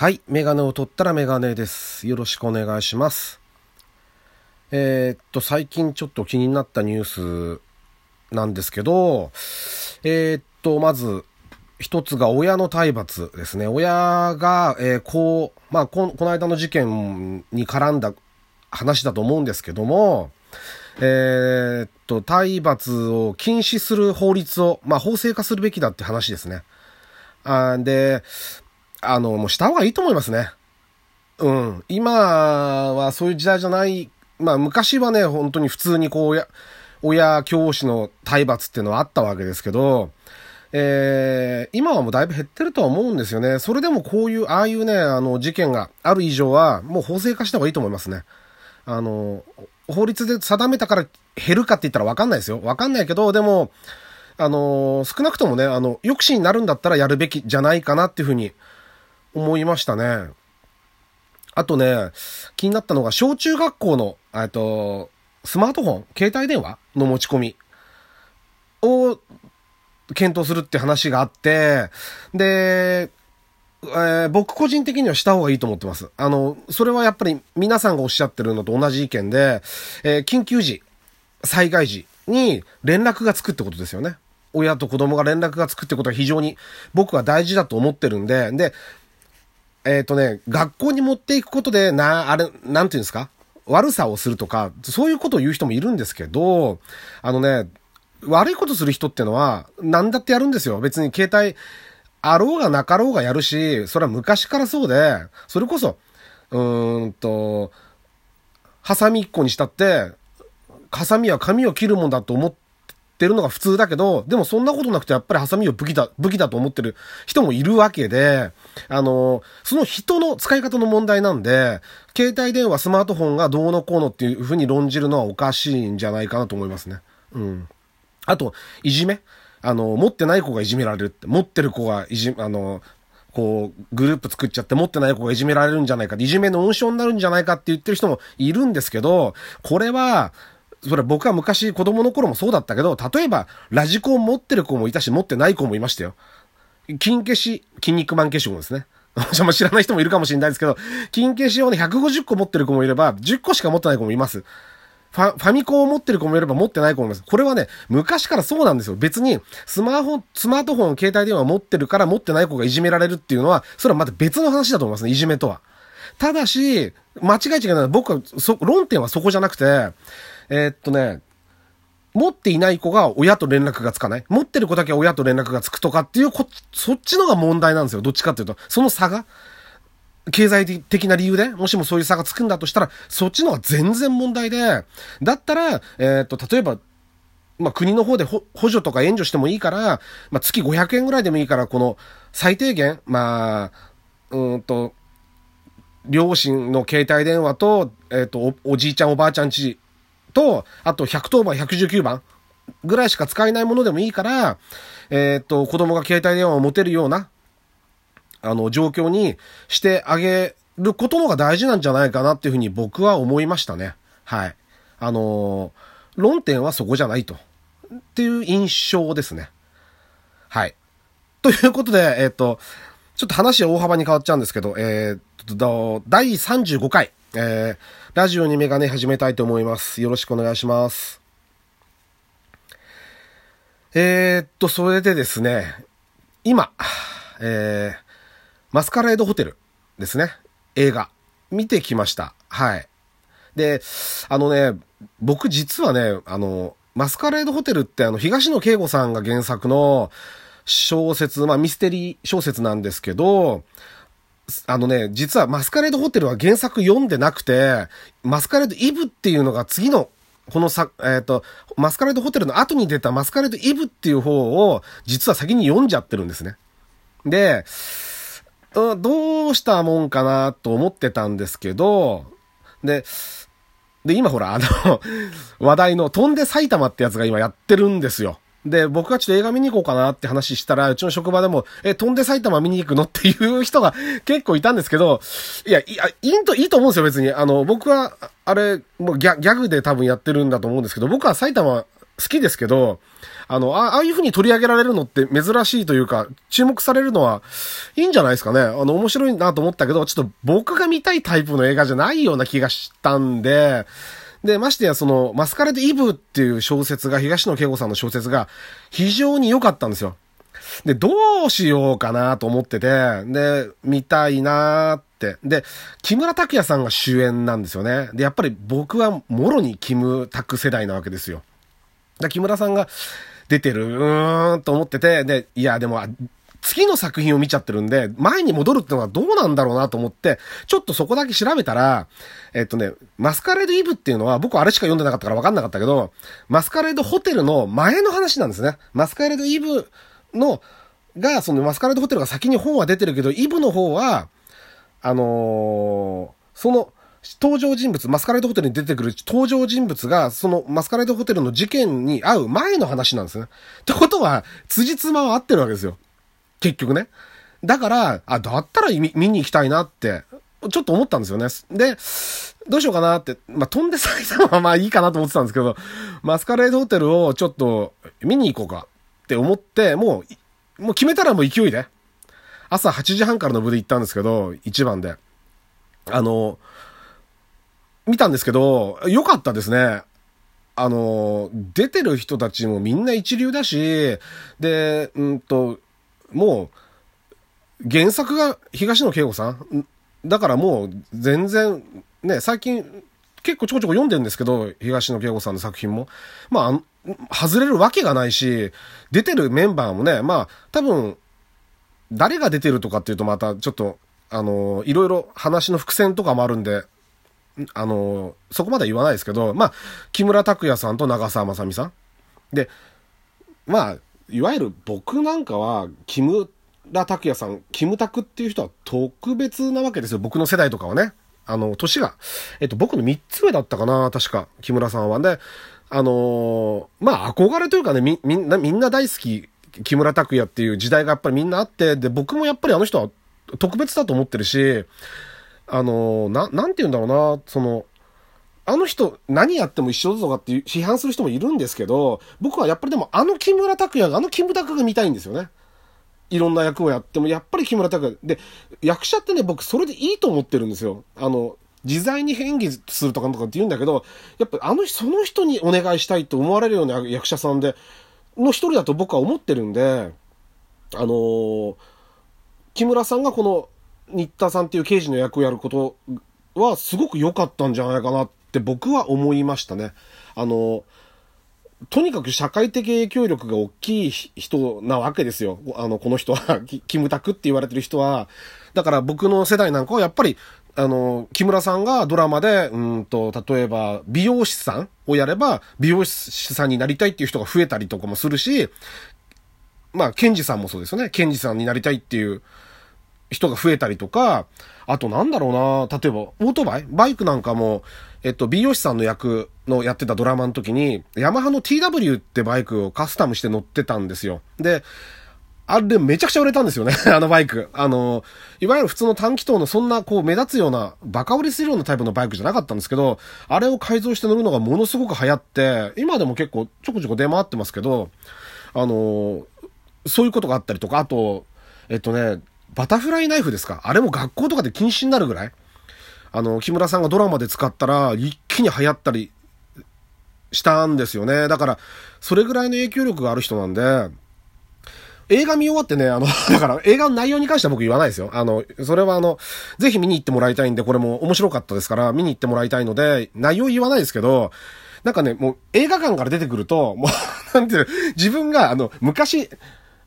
はい。メガネを取ったらメガネです。よろしくお願いします。えーっと、最近ちょっと気になったニュースなんですけど、えーっと、まず、一つが親の体罰ですね。親が、えーこう、まあこ、この間の事件に絡んだ話だと思うんですけども、えっと、体罰を禁止する法律を、まあ、法制化するべきだって話ですね。あーで、あの、もうした方がいいと思いますね。うん。今はそういう時代じゃない。まあ昔はね、本当に普通にこう、親、親教師の体罰っていうのはあったわけですけど、えー、今はもうだいぶ減ってるとは思うんですよね。それでもこういう、ああいうね、あの、事件がある以上は、もう法制化した方がいいと思いますね。あの、法律で定めたから減るかって言ったらわかんないですよ。わかんないけど、でも、あの、少なくともね、あの、抑止になるんだったらやるべきじゃないかなっていうふうに思いましたね。あとね、気になったのが、小中学校の、えっと、スマートフォン、携帯電話の持ち込みを検討するって話があって、で、えー僕個人的にはした方がいいと思ってます。あの、それはやっぱり皆さんがおっしゃってるのと同じ意見で、えー緊急時、災害時に連絡がつくってことですよね。親と子供が連絡がつくってことは非常に僕は大事だと思ってるんで、で、えっ、とね、学校に持っていくことで、な、あれ、なんていうんですか？悪さをするとか、そういうことを言う人もいるんですけど、あのね、悪いことする人ってのは、何だってやるんですよ。別に携帯、あろうがなかろうがやるし、それは昔からそうで、それこそ、うーんと、ハサミ一個にしたって、ハサミは髪を切るもんだと思っってるのが普通だけど、でもそんなことなくてやっぱりハサミを武器だ、武器だと思ってる人もいるわけで、あの、その人の使い方の問題なんで、携帯電話、スマートフォンがどうのこうのっていうふうに論じるのはおかしいんじゃないかなと思いますね。うん。あと、いじめ？あの、持ってない子がいじめられるって、持ってる子がいじ、あの、こう、グループ作っちゃって持ってない子がいじめられるんじゃないか、いじめの温床になるんじゃないかって言ってる人もいるんですけど、これは、それ僕は昔子供の頃もそうだったけど、例えば、ラジコン持ってる子もいたし、持ってない子もいましたよ。金消し、筋肉マン消しゴムですね。知らない人もいるかもしれないですけど、金消しをね、150個持ってる子もいれば、10個しか持ってない子もいます。ファ、ファミコンを持ってる子もいれば持ってない子もいます。これはね、昔からそうなんですよ。別に、スマホ、スマートフォン、携帯電話持ってるから持ってない子がいじめられるっていうのは、それはまた別の話だと思いますね、いじめとは。ただし、間違い違いないのは、僕は、そ、論点はそこじゃなくて、えーっとね、持っていない子が親と連絡がつかない。持ってる子だけ親と連絡がつくとかっていうこ、そっちのが問題なんですよ。どっちかっていうと。その差が。経済的な理由で、もしもそういう差がつくんだとしたら、そっちの方が全然問題で、だったら、えーっと、例えば、まあ、国の方で補助とか援助してもいいから、まあ、月500円ぐらいでもいいから、この、最低限、まあ、うんと、両親の携帯電話と、えっ、とお、おじいちゃんおばあちゃんちと、あと110番、119番ぐらいしか使えないものでもいいから、えっ、と、子供が携帯電話を持てるような、あの、状況にしてあげることのが大事なんじゃないかなっていうふうに僕は思いましたね。はい。あのー論点はそこじゃないと。っていう印象ですね。はい。ということで、えっ、と、ちょっと話は大幅に変わっちゃうんですけど、えー、と、第35回、えー、ラジオにメガネ始めたいと思います。よろしくお願いします。えー、っと、それでですね、今、えー、マスカレードホテルですね。映画。見てきました。はい。で、あのね、僕実はね、あの、マスカレードホテルってあの、東野圭吾さんが原作の小説、まあミステリー小説なんですけど、あのね、実はマスカレードホテルは原作読んでなくて、マスカレードイブっていうのが次の、このさ、えっ、と、マスカレードホテルの後に出たマスカレードイブっていう方を、実は先に読んじゃってるんですね。で、どうしたもんかなと思ってたんですけど、で、で、今ほら、あの、話題の飛んで埼玉ってやつが今やってるんですよ。で、僕がちょっと映画見に行こうかなって話したら、うちの職場でも、え、飛んで埼玉見に行くのっていう人が 結構いたんですけど、いや、いや、いいと、いいと思うんですよ、別に。あの、僕は、あれ、もうギャギャグで多分やってるんだと思うんですけど、僕は埼玉好きですけど、あの、ああいう風に取り上げられるのって珍しいというか、注目されるのはいいんじゃないですかね。あの、面白いなと思ったけど、ちょっと僕が見たいタイプの映画じゃないような気がしたんで、で、ましてやその、マスカレードイブっていう小説が、東野圭吾さんの小説が非常に良かったんですよ。で、どうしようかなと思ってて、で、見たいなーって。で、木村拓哉さんが主演なんですよね。で、やっぱり僕はもろにキムタク世代なわけですよ。で、木村さんが出てる、うーんと思ってて、で、いや、でも、次の作品を見ちゃってるんで、前に戻るってのはどうなんだろうなと思って、ちょっとそこだけ調べたら、えっとね、マスカレードイブっていうのは、僕あれしか読んでなかったから分かんなかったけど、マスカレードホテルの前の話なんですね。マスカレードイブの、が、そのマスカレードホテルが先に本は出てるけど、イブの方は、あのー、その、登場人物、マスカレードホテルに出てくる登場人物が、そのマスカレードホテルの事件に会う前の話なんですね。ってことは、辻褄は合ってるわけですよ。結局ね。だから、あ、だったら見に行きたいなって、ちょっと思ったんですよね。で、どうしようかなって、まあ、飛んでさえたのはまあいいかなと思ってたんですけど、マスカレードホテルをちょっと見に行こうかって思って、もう、もう決めたらもう勢いで。朝8時半からの部で行ったんですけど、1番で。あの、見たんですけど、良かったですね。あの、出てる人たちもみんな一流だし、で、うんと、もう、原作が東野圭吾さん？だからもう全然、ね、最近結構ちょこちょこ読んでるんですけど、東野圭吾さんの作品も。まあ、外れるわけがないし、出てるメンバーもね、まあ、多分、誰が出てるとかっていうとまたちょっと、あの、いろいろ話の伏線とかもあるんで、あの、そこまで言わないですけど、まあ、木村拓哉さんと長澤まさみさん。で、まあ、いわゆる僕なんかは、木村拓哉さん、キムタクっていう人は特別なわけですよ。僕の世代とかはね。あの、年が。えっと、僕の3つ上だったかな、確か、木村さんは。で、あのー、まあ、憧れというかね、み、みんな、みんな大好き、木村拓哉っていう時代がやっぱりみんなあって、で、僕もやっぱりあの人は特別だと思ってるし、あのー、な、なんて言うんだろうな、その、あの人何やっても一緒だとかって批判する人もいるんですけど、僕はやっぱりでもあの木村拓哉が、あの木村拓哉が見たいんですよね。いろんな役をやっても、やっぱり木村拓哉。で、役者ってね、僕それでいいと思ってるんですよ。あの、自在に演技するとかとかって言うんだけど、やっぱあの、その人にお願いしたいと思われるような役者さんで、の一人だと僕は思ってるんで、あのー、木村さんがこの新田さんっていう刑事の役をやることはすごく良かったんじゃないかなっって僕は思いましたね。あの、とにかく社会的影響力が大きい人なわけですよ。あの、この人は、キムタクって言われてる人は。だから僕の世代なんかはやっぱり、あの、木村さんがドラマで、うんと、例えば、美容師さんをやれば、美容師さんになりたいっていう人が増えたりとかもするし、まあ、ケンジさんもそうですよね。ケンジさんになりたいっていう人が増えたりとか、あとなんだろうな、例えば、オートバイ？バイクなんかも、えっと、美容師さんの役のやってたドラマの時に、ヤマハの TW ってバイクをカスタムして乗ってたんですよ。で、あれめちゃくちゃ売れたんですよね あのバイク。あの、いわゆる普通の短気筒のそんなこう目立つような、バカ売りするようなタイプのバイクじゃなかったんですけど、あれを改造して乗るのがものすごく流行って、今でも結構ちょこちょこ出回ってますけど、あの、そういうことがあったりとか、あと、えっとね、バタフライナイフですか？あれも学校とかで禁止になるぐらい？あの、木村さんがドラマで使ったら、一気に流行ったりしたんですよね。だから、それぐらいの影響力がある人なんで、映画見終わってね、あの、だから映画の内容に関しては僕言わないですよ。あの、それはあの、ぜひ見に行ってもらいたいんで、これも面白かったですから、見に行ってもらいたいので、内容言わないですけど、なんかね、もう映画館から出てくると、もう、なんていう、自分があの、昔、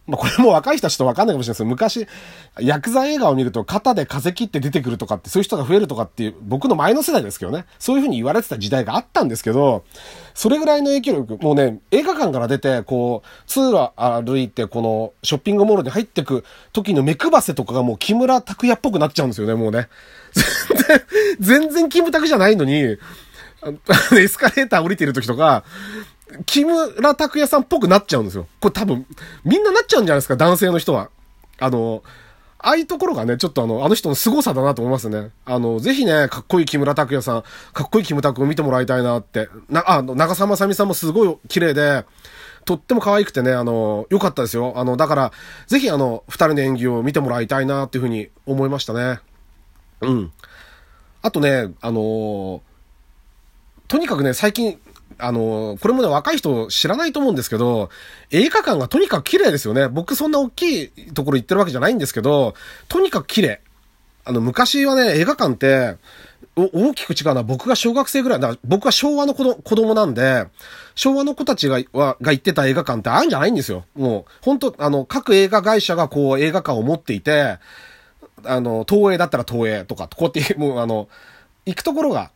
まあ、これも若い人はちょっとわかんないかもしれないですけど、昔、ヤクザ映画を見ると肩で風切って出てくるとかって、そういう人が増えるとかっていう、僕の前の世代ですけどね、そういう風に言われてた時代があったんですけど、それぐらいの影響力、もうね、映画館から出て、こう、通路歩いて、この、ショッピングモールに入ってく時の目配せとかがもう木村拓哉っぽくなっちゃうんですよね、もうね。全然、全然キムタクじゃないのに、エスカレーター降りてる時とか、木村拓哉さんっぽくなっちゃうんですよ。これ多分、みんななっちゃうんじゃないですか、男性の人は。あの、ああいうところがね、ちょっとあの、あの人の凄さだなと思いますね。あの、ぜひね、かっこいい木村拓哉さん、かっこいいキムタクを見てもらいたいなって。な、あの、長澤まさみさんもすごい綺麗で、とっても可愛くてね、あの、良かったですよ。あの、だから、ぜひあの、二人の演技を見てもらいたいなっていうふうに思いましたね。うん。あとね、あのとにかくね、最近、あの、これもね、若い人知らないと思うんですけど、映画館がとにかく綺麗ですよね。僕そんな大きいところ行ってるわけじゃないんですけど、とにかく綺麗。あの、昔はね、映画館って、大きく違うな。僕が小学生ぐらい、だから僕は昭和の子子供なんで、昭和の子たちが、は、が行ってた映画館ってあるんじゃないんですよ。もう、本当あの、各映画会社がこう映画館を持っていて、あの、東映だったら東映とか、こうやって、もうあの、行くところが、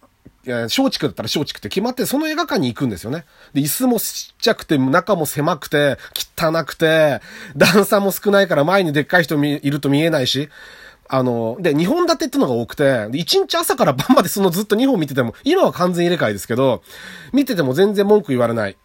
松竹だったら松竹って決まって、その映画館に行くんですよね。で、椅子もちっちゃくて、中も狭くて、汚くて、段差も少ないから前にでっかい人いると見えないし、あの、で、2本立てってのが多くて、1日朝から晩までそのずっと2本見てても、今は完全入れ替えですけど、見てても全然文句言われない。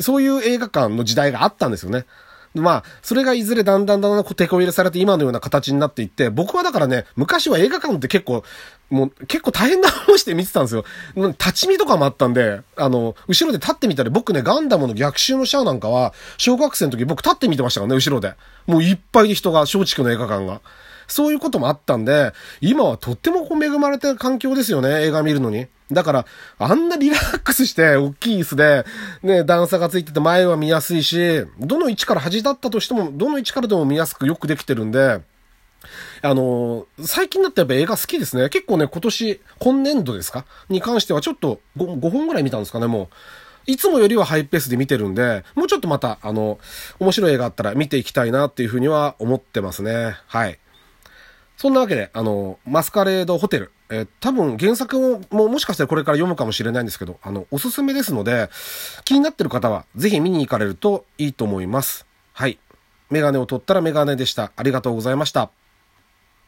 そういう映画館の時代があったんですよね。まあ、それがいずれだんだんだんだん手こ入れされて今のような形になっていって、僕はだからね、昔は映画館って結構、もう結構大変な思いして見てたんですよ。立ち見とかもあったんで、あの、後ろで立ってみたり、僕ね、ガンダムの逆襲のシャアなんかは、小学生の時僕立って見てましたからね、後ろで。もういっぱいで人が、松竹の映画館が。そういうこともあったんで、今はとってもこう恵まれた環境ですよね、映画見るのに。だから、あんなリラックスして、大きい椅子で、ね、段差がついてて前は見やすいし、どの位置から端立ったとしても、どの位置からでも見やすくよくできてるんで、あのー、最近だってやっぱ映画好きですね。結構ね、今年、今年度ですか？に関してはちょっと 5, 5本ぐらい見たんですかね、もう。いつもよりはハイペースで見てるんで、もうちょっとまた、あの、面白い映画あったら見ていきたいなっていうふうには思ってますね。はい。そんなわけで、あの、マスカレードホテル。えー、多分原作もももしかしたらこれから読むかもしれないんですけど、あの、おすすめですので、気になってる方はぜひ見に行かれるといいと思います。はい。メガネを取ったらメガネでした。ありがとうございました。